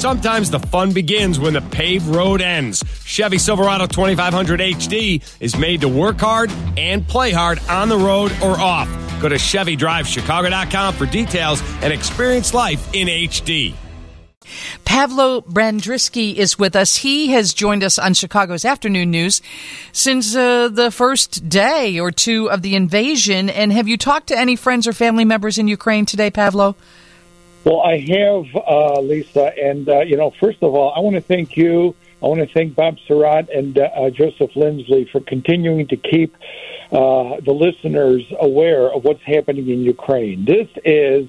Sometimes the fun begins when the paved road ends. Chevy Silverado 2500 HD is made to work hard and play hard on the road or off. Go to ChevyDriveChicago.com for details and experience life in HD. Pavlo Bandriwsky is with us. He has joined us on Chicago's afternoon news since uh, the first day or two of the invasion. And have you talked to any friends or family members in Ukraine today, Pavlo? Well, I have, uh, Lisa. And, uh, you know, first of all, I want to thank you. I want to thank Bob Sirott and uh, uh, Joseph Lindsley for continuing to keep uh, the listeners aware of what's happening in Ukraine. This is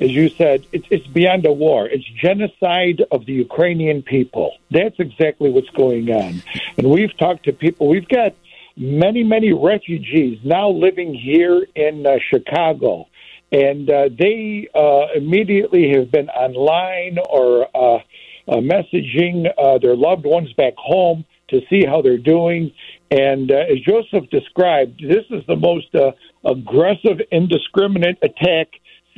as you said, it's, it's beyond a war. It's genocide of the Ukrainian people. That's exactly what's going on. And we've talked to people. We've got many, many refugees now living here in uh, Chicago. And uh, they uh, immediately have been online or uh, uh, messaging uh, their loved ones back home to see how they're doing. And as Joseph described, this is the most aggressive, indiscriminate attack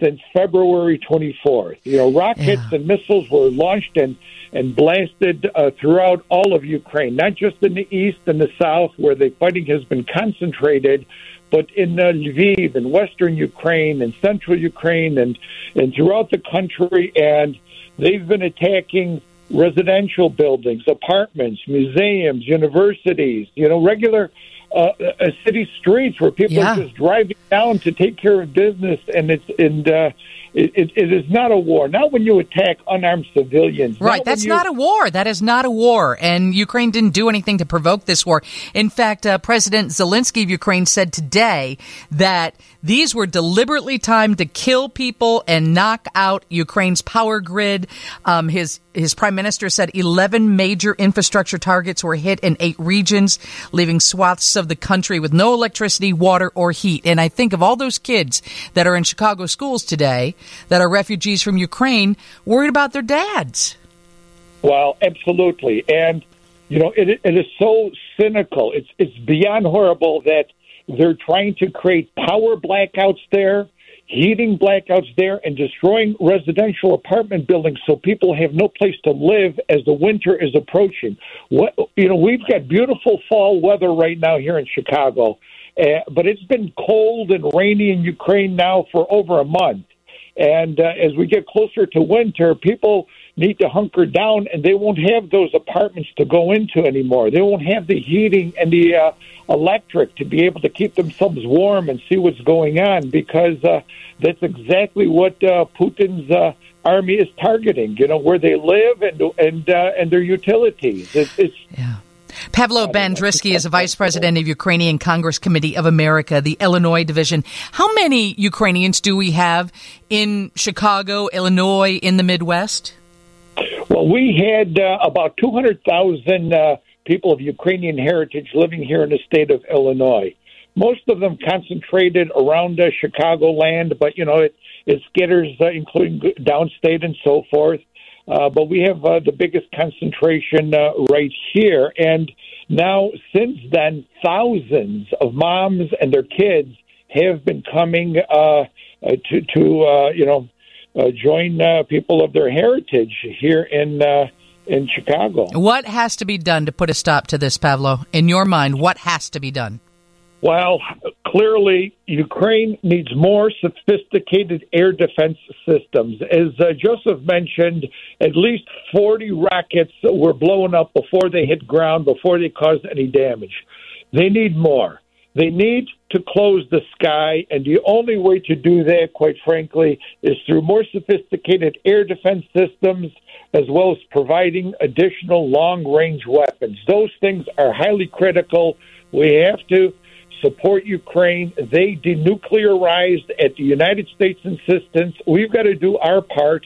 since February 24th. You know, rockets yeah. and missiles were launched and and blasted uh, throughout all of Ukraine, not just in the east and the south where the fighting has been concentrated, but in uh, Lviv and western Ukraine and central Ukraine and and throughout the country. And they've been attacking residential buildings, apartments, museums, universities. You know, regular uh, city streets where people yeah. are just driving down to take care of business, and it's and uh, it, it, it is not a war. Not when you attack unarmed civilians. Right. Not That's you... not a war. That is not a war. And Ukraine didn't do anything to provoke this war. In fact, uh, President Zelensky of Ukraine said today that these were deliberately timed to kill people and knock out Ukraine's power grid. Um, his his prime minister said 11 major infrastructure targets were hit in eight regions, leaving swaths of the country with no electricity, water, or heat. And I think of all those kids that are in Chicago schools today that are refugees from Ukraine worried about their dads. Well, absolutely. And, you know, it, it is so cynical. It's, it's beyond horrible that they're trying to create power blackouts there, heating blackouts there, and destroying residential apartment buildings so people have no place to live as the winter is approaching. What, you know, we've got beautiful fall weather right now here in Chicago, uh, but it's been cold and rainy in Ukraine now for over a month. And uh, as we get closer to winter, people need to hunker down and they won't have those apartments to go into anymore. They won't have the heating and the uh, electric to be able to keep themselves warm and see what's going on because uh, that's exactly what uh, Putin's uh, army is targeting, you know, where they live and and uh, and their utilities. It's, it's yeah. Pavlo Bandriwsky is a vice president of Ukrainian Congress Committee of America, the Illinois division. How many Ukrainians do we have in Chicago, Illinois, in the Midwest? Well, we had uh, about 200,000 uh, people of Ukrainian heritage living here in the state of Illinois. Most of them concentrated around uh, Chicagoland, but, you know, it, it skitters, uh, including downstate and so forth. Uh, but we have uh, the biggest concentration uh, right here. And now, since then, thousands of moms and their kids have been coming uh, uh, to, to uh, you know, uh, join uh, people of their heritage here in uh, in Chicago. What has to be done to put a stop to this, Pavlo? In your mind, what has to be done? Well, clearly, Ukraine needs more sophisticated air defense systems. As uh, Joseph mentioned, at least 40 rockets were blown up before they hit ground, before they caused any damage. They need more. They need to close the sky, and the only way to do that, quite frankly, is through more sophisticated air defense systems as well as providing additional long range weapons. Those things are highly critical. We have to support Ukraine. They denuclearized at the United States' insistence. We've got to do our part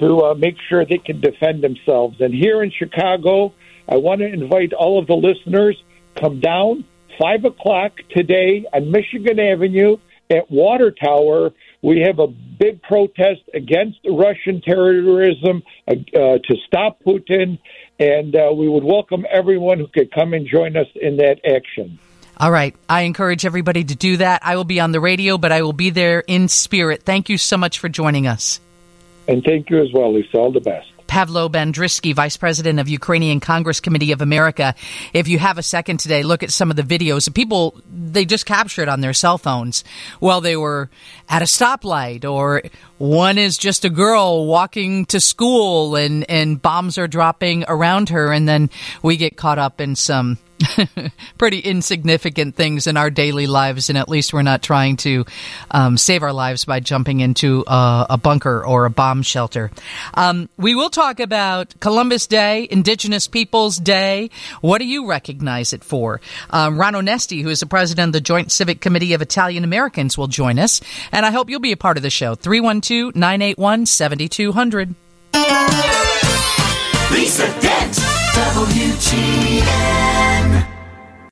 to uh, make sure they can defend themselves. And here in Chicago, I want to invite all of the listeners come down five o'clock today on Michigan Avenue at Water Tower. We have a big protest against Russian terrorism uh, uh, to stop Putin, and uh, we would welcome everyone who could come and join us in that action. All right. I encourage everybody to do that. I will be on the radio, but I will be there in spirit. Thank you so much for joining us. And thank you as well, Lisa. All the best. Pavlo Bandriwsky, Vice President of Ukrainian Congress Committee of America. If you have a second today, look at some of the videos. People, they just captured on their cell phones while they were at a stoplight or one is just a girl walking to school and, and bombs are dropping around her. And then we get caught up in some pretty insignificant things in our daily lives, and at least we're not trying to um, save our lives by jumping into a, a bunker or a bomb shelter. Um, we will talk about Columbus Day, Indigenous Peoples Day. What do you recognize it for? Um, Ron Onesti, who is the president of the Joint Civic Committee of Italian Americans, will join us, and I hope you'll be a part of the show. 312 981 7200. Lisa Dent, WGN.